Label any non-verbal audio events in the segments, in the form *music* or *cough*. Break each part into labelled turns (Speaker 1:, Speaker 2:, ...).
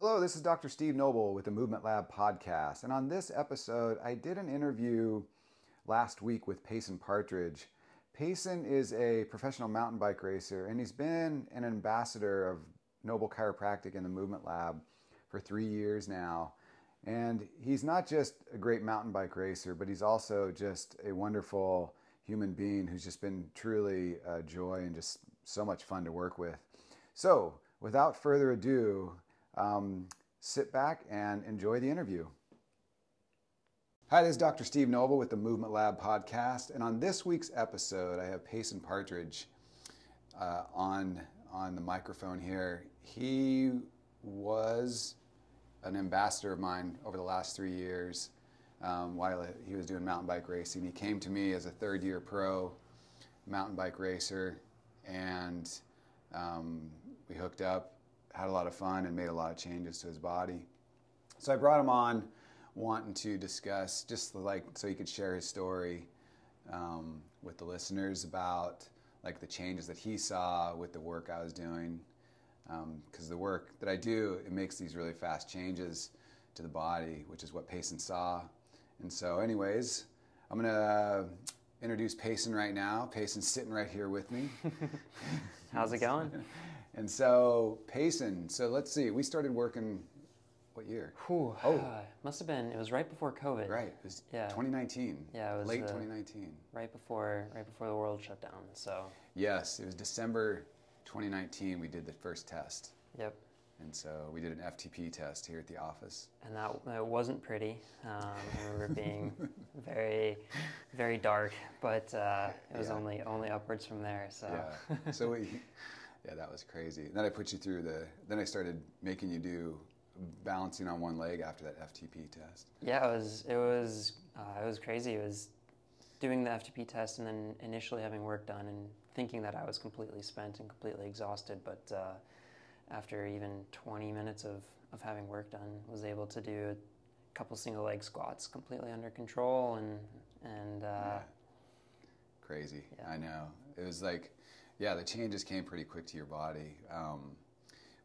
Speaker 1: Hello, this is Dr. Steve Noble with the Movement Lab podcast. And on this episode, I did an interview last week with Payson Partridge. Payson is a professional mountain bike racer, and he's been an ambassador of Noble Chiropractic in the Movement Lab for three years now. And he's not just a great mountain bike racer, but he's also just a wonderful human being who's just been truly a joy and just so much fun to work with. So, without further ado, um, sit back and enjoy the interview. Hi, this is Dr. Steve Noble with the Movement Lab podcast, and on this week's episode, I have Payson Partridge uh, on on the microphone here. He was an ambassador of mine over the last three years um, while he was doing mountain bike racing. He came to me as a third year pro mountain bike racer, and um, we hooked up, had a lot of fun, and made a lot of changes to his body. So I brought him on wanting to discuss just like so he could share his story um, with the listeners about like the changes that he saw with the work I was doing because um, the work that I do it makes these really fast changes to the body, which is what Payson saw. And so, anyways, I'm gonna uh, introduce Payson right now. Payson's sitting right here with me. *laughs*
Speaker 2: How's it going? *laughs*
Speaker 1: and so, Payson. So let's see. We started working. What year?
Speaker 2: Whew, oh, uh, must have been. It was right before COVID.
Speaker 1: Right. It was yeah. 2019.
Speaker 2: Yeah, it was
Speaker 1: late
Speaker 2: uh,
Speaker 1: 2019.
Speaker 2: Right before, right before the world shut down. So.
Speaker 1: Yes, it was December 2019. We did the first test.
Speaker 2: Yep.
Speaker 1: And so we did an FTP test here at the office.
Speaker 2: And that it wasn't pretty. Um, I remember being *laughs* very, very dark, but uh, it was yeah. only only upwards from there. So.
Speaker 1: Yeah. So we, yeah, that was crazy. And then I put you through the. Then I started making you do balancing on one leg after that FTP test.
Speaker 2: Yeah, it was it was uh, it was crazy. It was doing the FTP test and then initially having work done and thinking that I was completely spent and completely exhausted, but uh, after even 20 minutes of, of having work done, was able to do a couple single leg squats completely under control and and uh, yeah.
Speaker 1: crazy. Yeah. I know it was like, yeah, the changes came pretty quick to your body. Um,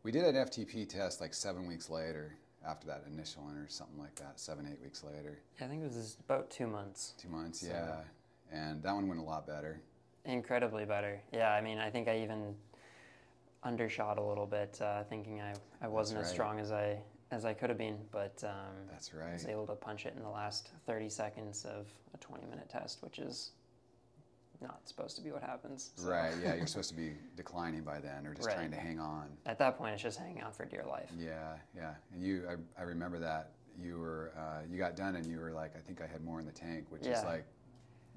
Speaker 1: we did an FTP test like seven weeks later after that initial one or something like that, seven, eight weeks later.
Speaker 2: Yeah, I think it was about two months.
Speaker 1: Two months, so. yeah. And that one went a lot better.
Speaker 2: Incredibly better. Yeah, I mean, I think I even undershot a little bit, uh, thinking I, I wasn't right. as strong as I as I could have been, but um,
Speaker 1: that's right. I
Speaker 2: was able to punch it in the last 30 seconds of a 20 minute test, which is not supposed to be what happens.
Speaker 1: So. Right. Yeah, you're *laughs* supposed to be declining by then, or just right. trying to hang on.
Speaker 2: At that point, it's just hanging on for dear life.
Speaker 1: Yeah, yeah. And you, I, I remember that you were, uh, you got done, and you were like, I think I had more in the tank, which yeah. is like.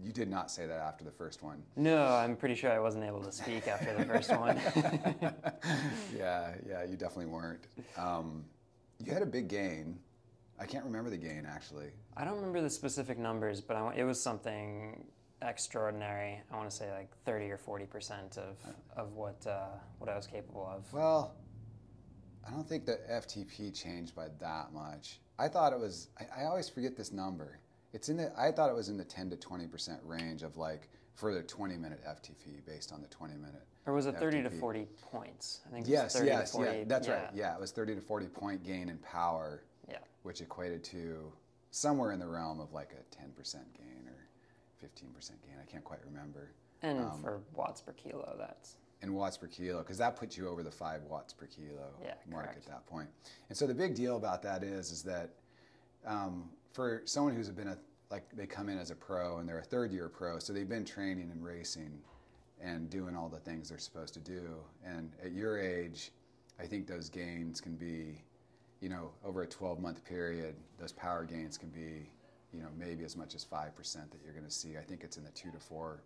Speaker 1: You did not say that after the first one.
Speaker 2: No, I'm pretty sure I wasn't able to speak after the first one. *laughs*
Speaker 1: yeah, yeah, you definitely weren't. Um, you had a big gain. I can't remember the gain actually.
Speaker 2: I don't remember the specific numbers, but I, it was something extraordinary. I want to say like 30 or 40 percent of, of what uh, what I was capable of.
Speaker 1: Well, I don't think the FTP changed by that much. I thought it was. I, I, always forget this number. It's in the. I thought it was in the 10 to 20 percent range of like for the 20 minute FTP based on the 20 minute.
Speaker 2: Or was it 30 FTP. to 40 points?
Speaker 1: I think. Yes, yes, 40, yeah. That's yeah. right. Yeah, it was 30 to 40 point gain in power.
Speaker 2: Yeah.
Speaker 1: Which equated to somewhere in the realm of like a 10 percent gain or 15% gain. I can't quite remember.
Speaker 2: And um, for watts per kilo, that's.
Speaker 1: And watts per kilo, because that puts you over the five watts per kilo
Speaker 2: yeah,
Speaker 1: mark
Speaker 2: correct.
Speaker 1: at that point. And so the big deal about that is, is that um, for someone who's been a, like they come in as a pro and they're a third year pro, so they've been training and racing and doing all the things they're supposed to do. And at your age, I think those gains can be, you know, over a 12 month period, those power gains can be you know, maybe as much as 5% that you're going to see. I think it's in the 2 to 4%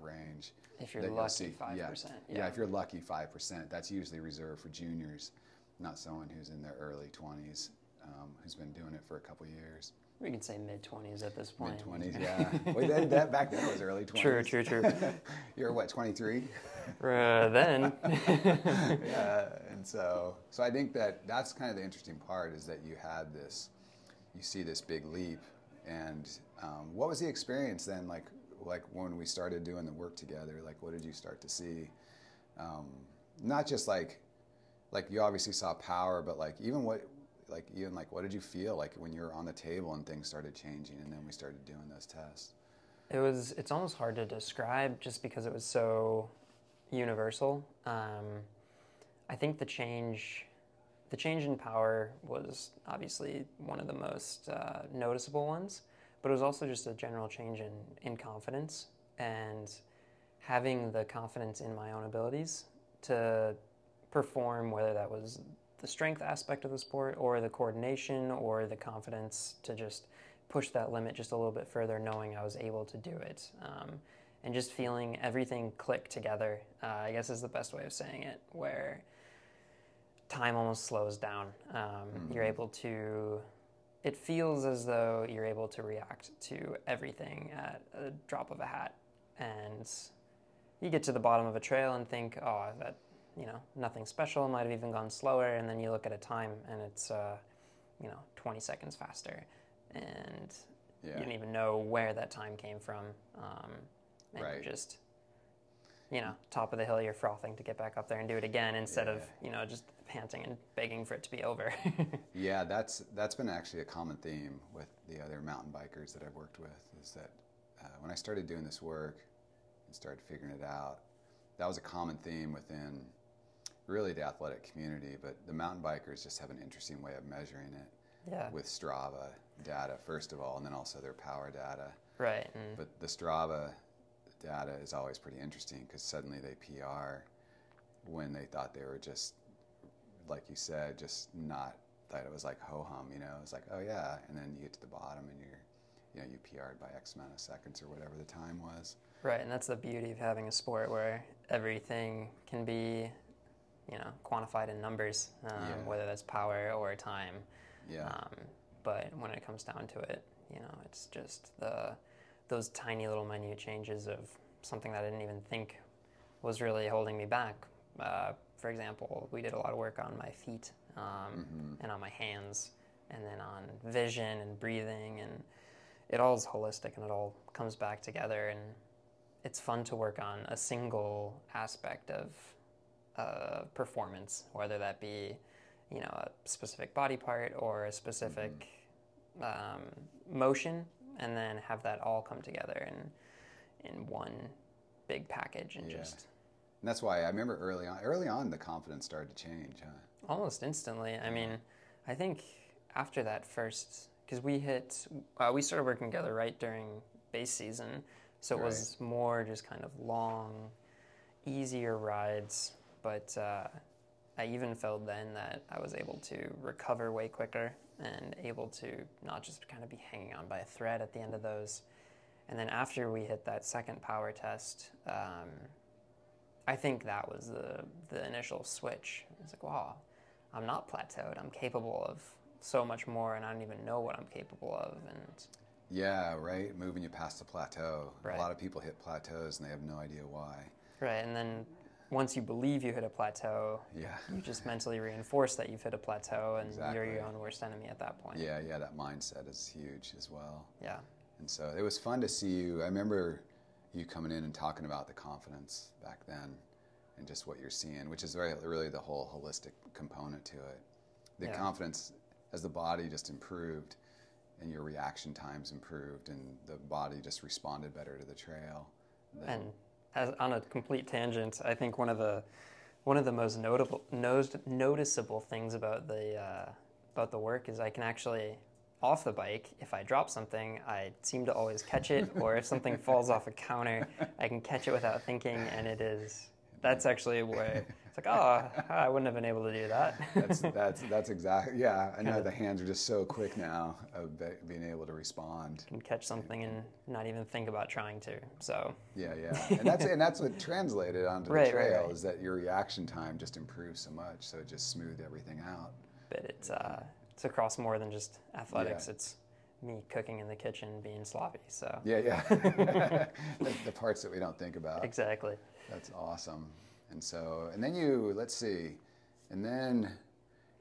Speaker 1: range.
Speaker 2: If you're lucky, 5%.
Speaker 1: Yeah. yeah. if you're lucky, 5%. That's usually reserved for juniors, not someone who's in their early 20s, um, who's been doing it for a couple years.
Speaker 2: We can say mid 20s at this point.
Speaker 1: Mid 20s, yeah. Wait, that, that, back then it was early 20s.
Speaker 2: True, true, true. *laughs*
Speaker 1: You're what, 23?
Speaker 2: Uh, then. *laughs*
Speaker 1: yeah, and so, so I think that that's kind of the interesting part is that you had this, you see this big leap And um, what was the experience then? Like, like when we started doing the work together, like what did you start to see? Um, not just like, like you obviously saw power, but like even what, like even like what did you feel like when you were on the table and things started changing, and then we started doing those tests?
Speaker 2: It was. It's almost hard to describe just because it was so universal. Um, I think the change, the change in power was obviously one of the most uh, noticeable ones, but it was also just a general change in in confidence and having the confidence in my own abilities to perform, whether that was the strength aspect of the sport or the coordination or the confidence to just push that limit just a little bit further, knowing I was able to do it. Um, and just feeling everything click together, uh, I guess is the best way of saying it, where time almost slows down. Um, mm-hmm. You're able to, it feels as though you're able to react to everything at a drop of a hat. And you get to the bottom of a trail and think, oh, that, you know, nothing special, might have even gone slower. And then you look at a time and it's, uh, you know, 20 seconds faster. And yeah. you don't even know where that time came from. Um, and right. you're just, you know, top of the hill, you're frothing to get back up there and do it again instead yeah. of, you know, just panting and begging for it to be over. *laughs*
Speaker 1: yeah, that's that's been actually a common theme with the other mountain bikers that I've worked with. Is that uh, when I started doing this work and started figuring it out, that was a common theme within really the athletic community. But the mountain bikers just have an interesting way of measuring it.
Speaker 2: Yeah.
Speaker 1: With Strava data first of all, and then also their power data.
Speaker 2: Right.
Speaker 1: Mm. But the Strava data is always pretty interesting because suddenly they PR when they thought they were just like you said, just not that it was like ho hum, you know, it's like, oh yeah, and then you get to the bottom and you're, you know, you PR'd by X amount of seconds or whatever the time was.
Speaker 2: Right, and that's the beauty of having a sport where everything can be, you know, quantified in numbers, um, yeah. whether that's power or time.
Speaker 1: Yeah. Um,
Speaker 2: but when it comes down to it, you know, it's just the those tiny little minute changes of something that I didn't even think was really holding me back. Uh, for example, we did a lot of work on my feet um, mm-hmm. and on my hands, and then on vision and breathing, and it all is holistic and it all comes back together. And it's fun to work on a single aspect of uh, performance, whether that be, you know, a specific body part or a specific mm-hmm. um, motion, and then have that all come together in in one big package and yeah. just
Speaker 1: and that's why I remember early on. Early on, the confidence started to change. Huh?
Speaker 2: Almost instantly. I mean, I think after that first, because we hit, uh, we started working together right during base season, so it right. was more just kind of long, easier rides. But uh, I even felt then that I was able to recover way quicker and able to not just kind of be hanging on by a thread at the end of those. And then after we hit that second power test, um, I think that was the, the initial switch. It's like, wow, I'm not plateaued. I'm capable of so much more, and I don't even know what I'm capable of. And
Speaker 1: yeah, right. Moving you past the plateau. Right. A lot of people hit plateaus and they have no idea why.
Speaker 2: Right, and then once you believe you hit a plateau,
Speaker 1: yeah.
Speaker 2: you just mentally reinforce that you've hit a plateau, and exactly. you're your own worst enemy at that point.
Speaker 1: Yeah, yeah, that mindset is huge as well.
Speaker 2: Yeah.
Speaker 1: And so it was fun to see you. I remember you coming in and talking about the confidence back then and just what you're seeing, which is really, really the whole holistic component to it. The yeah. confidence as the body just improved and your reaction times improved and the body just responded better to the trail.
Speaker 2: Then, and as, on a complete tangent, I think one of the one of the most notable noticeable things about the uh, about the work is I can actually off the bike, if I drop something, I seem to always catch it, or if something *laughs* falls off a counter, I can catch it without thinking, and it is that's actually where like, oh, I wouldn't have been able to do that. *laughs*
Speaker 1: that's that's that's exactly yeah. I know the hands are just so quick now of being able to respond.
Speaker 2: Can catch something and not even think about trying to. So
Speaker 1: yeah, yeah, and that's and that's what translated onto right, the trail right, right. is that your reaction time just improves so much, so it just smoothed everything out.
Speaker 2: But it's uh, it's across more than just athletics. Yeah. It's me cooking in the kitchen being sloppy. So
Speaker 1: yeah, yeah, *laughs* *laughs* the, the parts that we don't think about.
Speaker 2: Exactly.
Speaker 1: That's awesome. And so, and then you, let's see, and then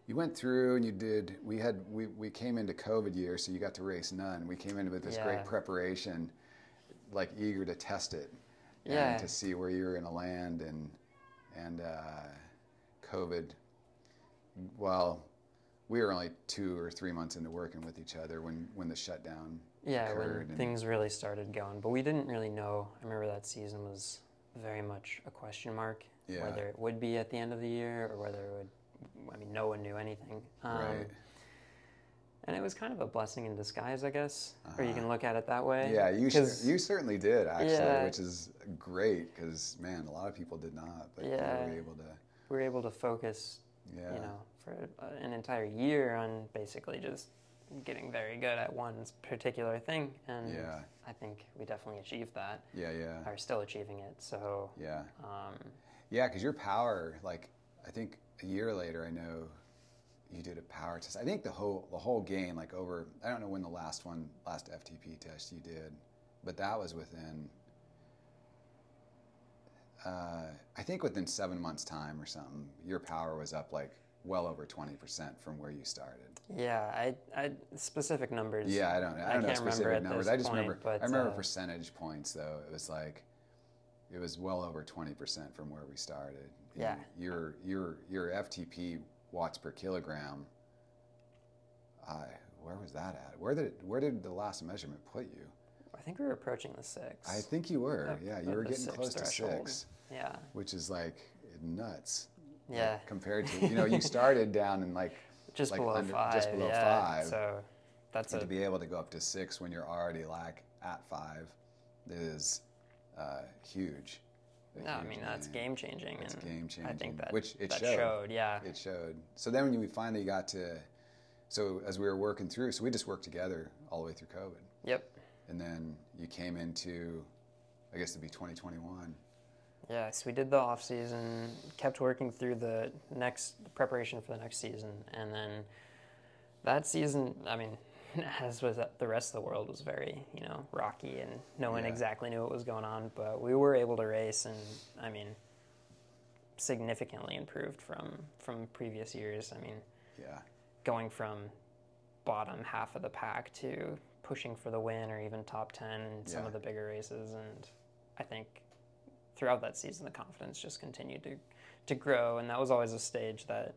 Speaker 1: you went through and you did. We had we, we came into COVID year, so you got to race none. We came in with this
Speaker 2: Yeah.
Speaker 1: great preparation, like eager to test it,
Speaker 2: Yeah.
Speaker 1: and to see where you were going to land, and and uh, COVID. Well, we were only two or three months into working with each other when when the shutdown
Speaker 2: Yeah,
Speaker 1: occurred.
Speaker 2: when
Speaker 1: and-
Speaker 2: things really started going, but we didn't really know. I remember that season was very much a question mark
Speaker 1: Yeah.
Speaker 2: whether it would be at the end of the year or whether it would. I mean, no one knew anything. Um,
Speaker 1: right.
Speaker 2: And it was kind of a blessing in disguise, I guess, or you
Speaker 1: Uh-huh.
Speaker 2: can look at it that way.
Speaker 1: Yeah, you
Speaker 2: 'Cause-
Speaker 1: you certainly did actually,
Speaker 2: Yeah.
Speaker 1: which is great because man, a lot of people did not, but
Speaker 2: Yeah.
Speaker 1: you were able to.
Speaker 2: we were able to focus,
Speaker 1: Yeah.
Speaker 2: you know, for uh, an entire year on basically just getting very good at one particular thing, and
Speaker 1: Yeah.
Speaker 2: I think we definitely achieved that.
Speaker 1: Yeah, yeah,
Speaker 2: Are still achieving it. So,
Speaker 1: yeah,
Speaker 2: um,
Speaker 1: yeah. Because your power, like, I think a year later, I know you did a power test. I think the whole the whole game, like over, I don't know when the last one, last FTP test you did, but that was within. Uh, I think within seven months' time or something, your power was up like well over twenty percent from where you started.
Speaker 2: yeah, I, I specific numbers.
Speaker 1: Yeah, I don't. I
Speaker 2: I
Speaker 1: don't know
Speaker 2: can't remember
Speaker 1: specific numbers. I just
Speaker 2: point,
Speaker 1: remember.
Speaker 2: but,
Speaker 1: I remember
Speaker 2: uh,
Speaker 1: percentage points though. It was like, it was well over twenty percent from where we started. And
Speaker 2: Yeah.
Speaker 1: Your your your FTP watts per kilogram. I where was that at? Where did where did the last measurement put you?
Speaker 2: I think we were approaching the six.
Speaker 1: I think you were. Yeah, you were getting close
Speaker 2: threshold.
Speaker 1: to six,
Speaker 2: Yeah,
Speaker 1: which is like nuts. Like,
Speaker 2: yeah,
Speaker 1: compared to you know you *laughs* started down in like
Speaker 2: just
Speaker 1: like
Speaker 2: below
Speaker 1: under-
Speaker 2: five.
Speaker 1: just below
Speaker 2: yeah,
Speaker 1: five.
Speaker 2: So that's
Speaker 1: and
Speaker 2: a
Speaker 1: to be able to go up to six when you're already like at five is uh, huge.
Speaker 2: No. I mean that's game changing.
Speaker 1: It's game
Speaker 2: I think that
Speaker 1: which it
Speaker 2: that
Speaker 1: showed.
Speaker 2: Yeah,
Speaker 1: It showed. So then when we finally got to, so as we were working through, so we just worked together all the way through COVID,
Speaker 2: yep.
Speaker 1: and then you came into, I guess it'd be 2021.
Speaker 2: Yeah, so we did the off season, kept working through the next preparation for the next season, and then that season, I mean, *laughs* as was the rest of the world, was very you know rocky, and no one
Speaker 1: Yeah.
Speaker 2: exactly knew what was going on. But we were able to race, and I mean, significantly improved from from previous years. I mean,
Speaker 1: Yeah.
Speaker 2: going from bottom half of the pack to pushing for the win or even top 10 in some
Speaker 1: Yeah.
Speaker 2: of the bigger races and i think throughout that season the confidence just continued to, to grow and that was always a stage that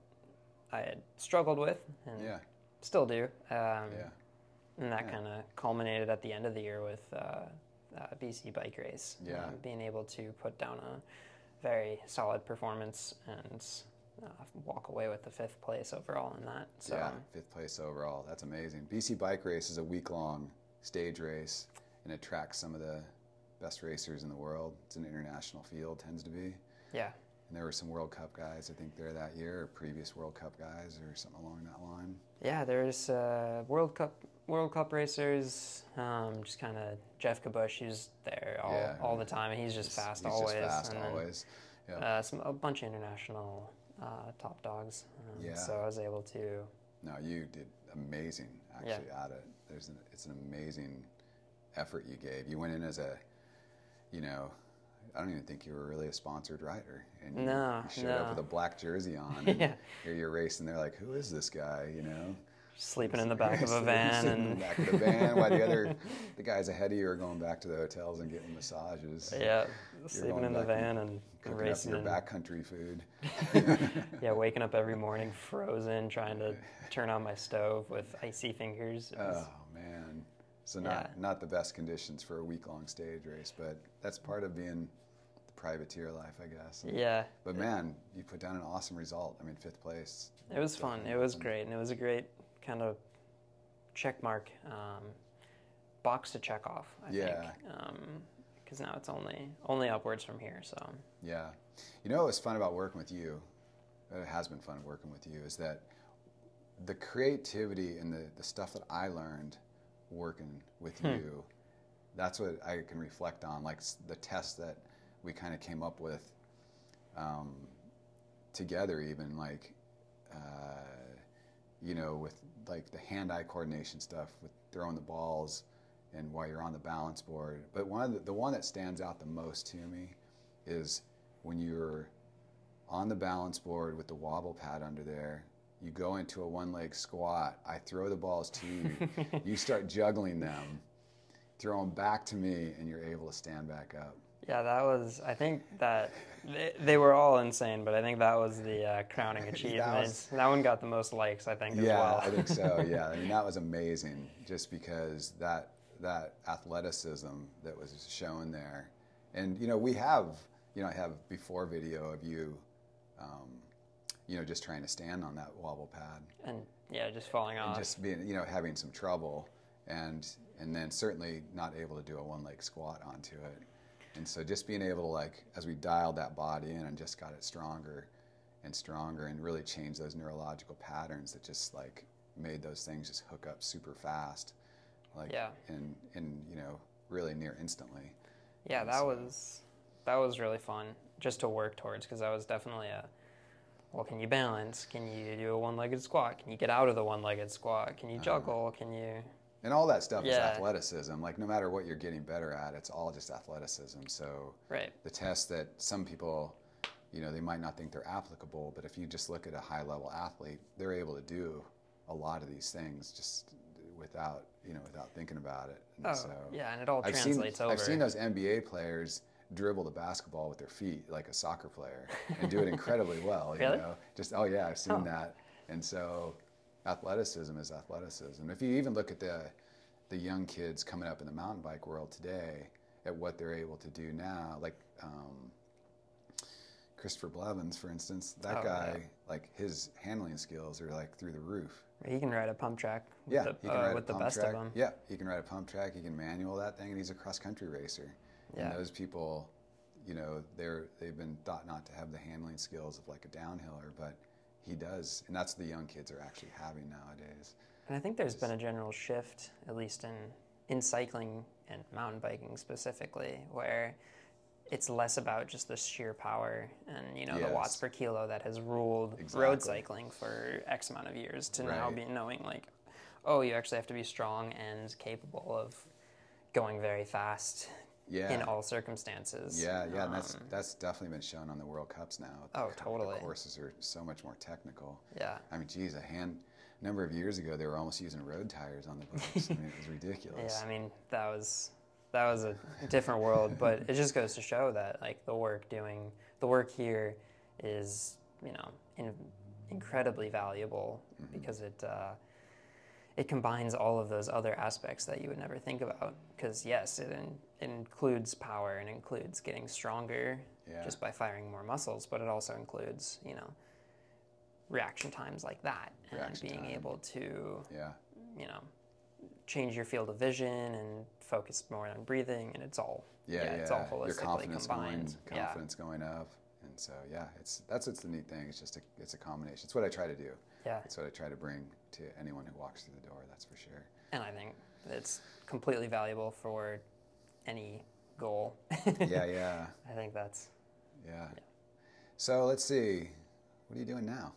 Speaker 2: i had struggled with and
Speaker 1: Yeah.
Speaker 2: still do um,
Speaker 1: Yeah.
Speaker 2: and that
Speaker 1: Yeah.
Speaker 2: kind of culminated at the end of the year with uh, uh, bc bike race
Speaker 1: Yeah.
Speaker 2: um, being able to put down a very solid performance and uh, walk away with the fifth place overall in that so
Speaker 1: yeah. Fifth place overall. That's amazing. BC Bike Race is a week long stage race, and it tracks some of the best racers in the world. It's an international field, tends to be.
Speaker 2: yeah
Speaker 1: And there were some World Cup guys, I think, there that year, or previous World Cup guys, or something along that line.
Speaker 2: Yeah, there's uh, World Cup World Cup racers. Um, just kind of Geoff Kabush, who's there all,
Speaker 1: Yeah.
Speaker 2: all the time, and he's just
Speaker 1: He's-
Speaker 2: fast
Speaker 1: he's
Speaker 2: always.
Speaker 1: Just fast
Speaker 2: and then,
Speaker 1: always. Yeah.
Speaker 2: Uh, some a bunch of international uh, top dogs. Um,
Speaker 1: Yeah.
Speaker 2: So I was able to.
Speaker 1: no, you did amazing actually at it. There's an, it's an amazing effort you gave. You went in as a, you know, I don't even think you were really a sponsored rider. And you,
Speaker 2: No,
Speaker 1: you showed up with a black jersey on. *laughs* And
Speaker 2: Yeah.
Speaker 1: Here you're racing. They're like, who is this guy? You know.
Speaker 2: Sleeping in the back of a van
Speaker 1: Sitting in
Speaker 2: and
Speaker 1: the back of the van while the other *laughs* the guys ahead of you are going back to the hotels and getting massages.
Speaker 2: yeah,
Speaker 1: You're
Speaker 2: sleeping in the
Speaker 1: and
Speaker 2: van and
Speaker 1: Cooking
Speaker 2: racing.
Speaker 1: up your backcountry food. *laughs*
Speaker 2: yeah, waking up every morning frozen, trying to turn on my stove with icy fingers. It was-
Speaker 1: Oh. So not
Speaker 2: Yeah.
Speaker 1: not the best conditions for a week long stage race, but that's part of being the privateer life, I guess.
Speaker 2: yeah,
Speaker 1: But man, you put down an awesome result. I mean, fifth place.
Speaker 2: It was fun. It was great, and it was a great kind of check mark um, box to check off. I
Speaker 1: Yeah.
Speaker 2: because now it's only only upwards from here. So
Speaker 1: Yeah. You know what was fun about working with you? It has been fun working with you. Is that the creativity and the, the stuff that I learned working with
Speaker 2: Hmm.
Speaker 1: you, that's what I can reflect on. Like the test that we kind of came up with um, together, even like, uh, you know, with like the hand eye coordination stuff with throwing the balls and while you're on the balance board. But one of the, the one that stands out the most to me is when you're on the balance board with the wobble pad under there You go into a one leg squat. I throw the balls to you. *laughs* you start juggling them, throw them back to me, and you're able to stand back up.
Speaker 2: Yeah, that was. I think that they, they were all insane, but I think that was the uh, crowning *laughs* achievement. that, was, that, one got the most likes, I think.
Speaker 1: Yeah,
Speaker 2: well.
Speaker 1: I think so. *laughs* Yeah, I mean that was amazing, just because that that athleticism that was shown there, and you know we have you know I have before video of you, um, you know just trying to stand on that wobble pad
Speaker 2: and yeah, just falling off,
Speaker 1: and just being you know having some trouble, and and then certainly not able to do a one leg squat onto it and so just being able to like, as we dialed that body in and just got it stronger and stronger and really changed those neurological patterns that just like made those things just hook up super fast. Like
Speaker 2: yeah.
Speaker 1: and and you know, really near instantly.
Speaker 2: Yeah, and that so, was that was really fun just to work towards because that was definitely a well, can you balance? Can you do a one-legged squat? Can you get out of the one-legged squat? Can you uh-huh. juggle? Uh, can you
Speaker 1: and all that stuff yeah. is athleticism. Like no matter what you're getting better at, it's all just athleticism. So
Speaker 2: right.
Speaker 1: the tests that some people, you know, they might not think they're applicable, but if you just look at a high level athlete, they're able to do a lot of these things just without, you know, without thinking about it.
Speaker 2: And oh, so yeah, and it all
Speaker 1: I've
Speaker 2: translates
Speaker 1: seen,
Speaker 2: over.
Speaker 1: I've seen those NBA players dribble the basketball with their feet like a soccer player and do it *laughs* incredibly well.
Speaker 2: really?
Speaker 1: You know, just oh yeah, I've seen oh. that. And so athleticism is athleticism. If you even look at the the young kids coming up in the mountain bike world today, at what they're able to do now, like um, Christopher Blevins, for instance, that
Speaker 2: oh,
Speaker 1: guy,
Speaker 2: yeah.
Speaker 1: like his handling skills are like through the roof.
Speaker 2: He can ride a pump track. With
Speaker 1: yeah,
Speaker 2: the,
Speaker 1: he can
Speaker 2: uh,
Speaker 1: ride
Speaker 2: with
Speaker 1: a
Speaker 2: the
Speaker 1: pump
Speaker 2: best
Speaker 1: track.
Speaker 2: of them.
Speaker 1: Yeah, he can ride a pump track. He can manual that thing, and he's a cross country racer.
Speaker 2: Yeah.
Speaker 1: And those people, you know, they're they've been thought not to have the handling skills of like a downhiller, but he does, and that's what the young kids are actually having nowadays.
Speaker 2: And I think there's been a general shift, at least in in cycling and mountain biking specifically, where it's less about just the sheer power and you know yes. the watts per kilo that has ruled exactly. road cycling for X amount of years to right. now be knowing like, oh, you actually have to be strong and capable of going very fast
Speaker 1: yeah.
Speaker 2: in all circumstances.
Speaker 1: Yeah, yeah, um, and that's that's definitely been shown on the World Cups now.
Speaker 2: The, oh, totally.
Speaker 1: The courses are so much more technical.
Speaker 2: Yeah.
Speaker 1: I mean, geez, a hand number of years ago, they were almost using road tires on the bikes. I mean, it was *laughs* ridiculous.
Speaker 2: Yeah, I mean, that was that was a different world, but it just goes to show that like the work doing the work here is you know in, incredibly valuable mm-hmm. because it uh, it combines all of those other aspects that you would never think about. Because yes, it, in, it, includes power and includes getting stronger
Speaker 1: yeah.
Speaker 2: just by firing more muscles, but it also includes you know reaction times like that
Speaker 1: reaction
Speaker 2: and being
Speaker 1: time.
Speaker 2: able to
Speaker 1: yeah.
Speaker 2: you know change your field of vision and focus more on breathing and it's all
Speaker 1: yeah, yeah,
Speaker 2: it's all holistically
Speaker 1: your confidence
Speaker 2: combined
Speaker 1: going, confidence yeah. going up and so yeah it's that's what's the neat thing it's just a, it's a combination it's what I try to do
Speaker 2: yeah
Speaker 1: it's what I try to bring to anyone who walks through the door that's for sure
Speaker 2: and I think it's completely valuable for any goal
Speaker 1: yeah *laughs* yeah
Speaker 2: I think that's
Speaker 1: yeah. yeah so let's see what are you doing now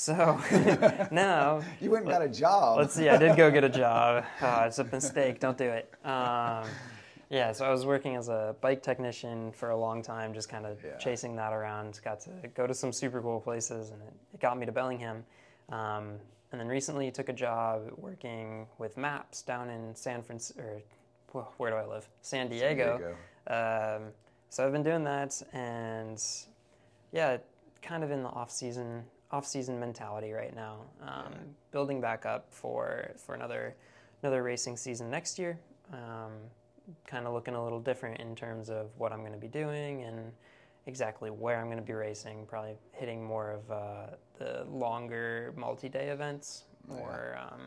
Speaker 2: so *laughs* now
Speaker 1: you went and got a job.
Speaker 2: Let's see. I did go get a job. Oh, *laughs* it's a mistake. Don't do it. Um, yeah. So I was working as a bike technician for a long time, just kind of yeah. chasing that around. Got to go to some super cool places, and it, it got me to Bellingham. Um, and then recently took a job working with Maps down in San Francisco. Where do I live? San Diego.
Speaker 1: San Diego.
Speaker 2: Um, so I've been doing that, and yeah, kind of in the off season off-season mentality right now. Um, building back up for for another another racing season next year. Um, kind of looking a little different in terms of what I'm going to be doing and exactly where I'm going to be racing. Probably hitting more of uh, the longer multi-day events, or um,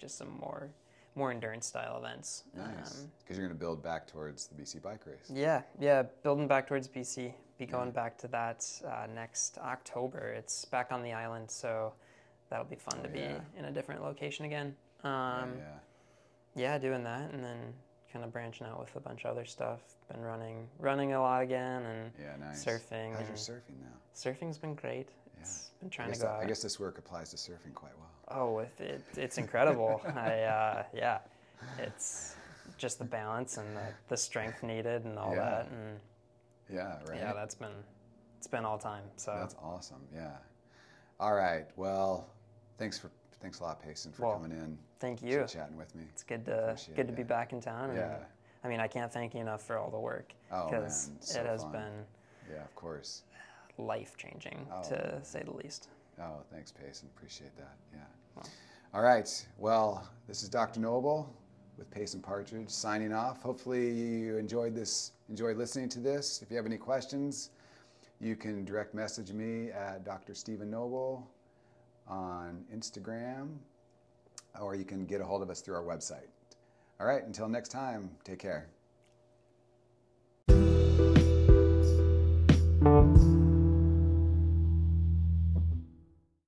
Speaker 2: just some more more endurance style events.
Speaker 1: Nice, because um, you're going to build back towards the BC bike race.
Speaker 2: Yeah, yeah, building back towards BC be going back to that uh, next October. It's back on the island, so that'll be fun
Speaker 1: oh,
Speaker 2: to be in a different location again. Um,
Speaker 1: yeah,
Speaker 2: yeah, doing that, and then kind of branching out with a bunch of other stuff. Been running, running a lot again, and
Speaker 1: yeah, nice.
Speaker 2: surfing.
Speaker 1: How's your surfing now?
Speaker 2: Surfing's been great. Yeah. It's been trying to go.
Speaker 1: That. I guess this work applies to surfing quite well.
Speaker 2: Oh, it, it it's incredible. I *laughs* uh, yeah, it's just the balance and the, the strength needed and all
Speaker 1: yeah.
Speaker 2: that and
Speaker 1: yeah, right.
Speaker 2: Yeah, that's been it's been all time. So
Speaker 1: that's awesome. Yeah. All right. Well, Thanks for thanks a lot, Payson, for
Speaker 2: Well,
Speaker 1: coming in,
Speaker 2: Thank you.
Speaker 1: For chatting with me.
Speaker 2: It's good to
Speaker 1: Appreciate
Speaker 2: good to
Speaker 1: it.
Speaker 2: be back in town. And,
Speaker 1: Yeah.
Speaker 2: I mean, I can't thank you enough for all the work
Speaker 1: Oh,
Speaker 2: because
Speaker 1: man, so
Speaker 2: it has
Speaker 1: fun.
Speaker 2: been
Speaker 1: Yeah, of course.
Speaker 2: life changing
Speaker 1: Oh.
Speaker 2: to say the least.
Speaker 1: Oh, thanks, Payson. Appreciate that. Yeah. All right. Well, this is Dr. Noble with Payson Partridge signing off. Hopefully, you enjoyed this, enjoyed listening to this. If you have any questions, you can direct message me at Dr. Stephen Noble on Instagram, or you can get a hold of us through our website. All right. Until next time, take care.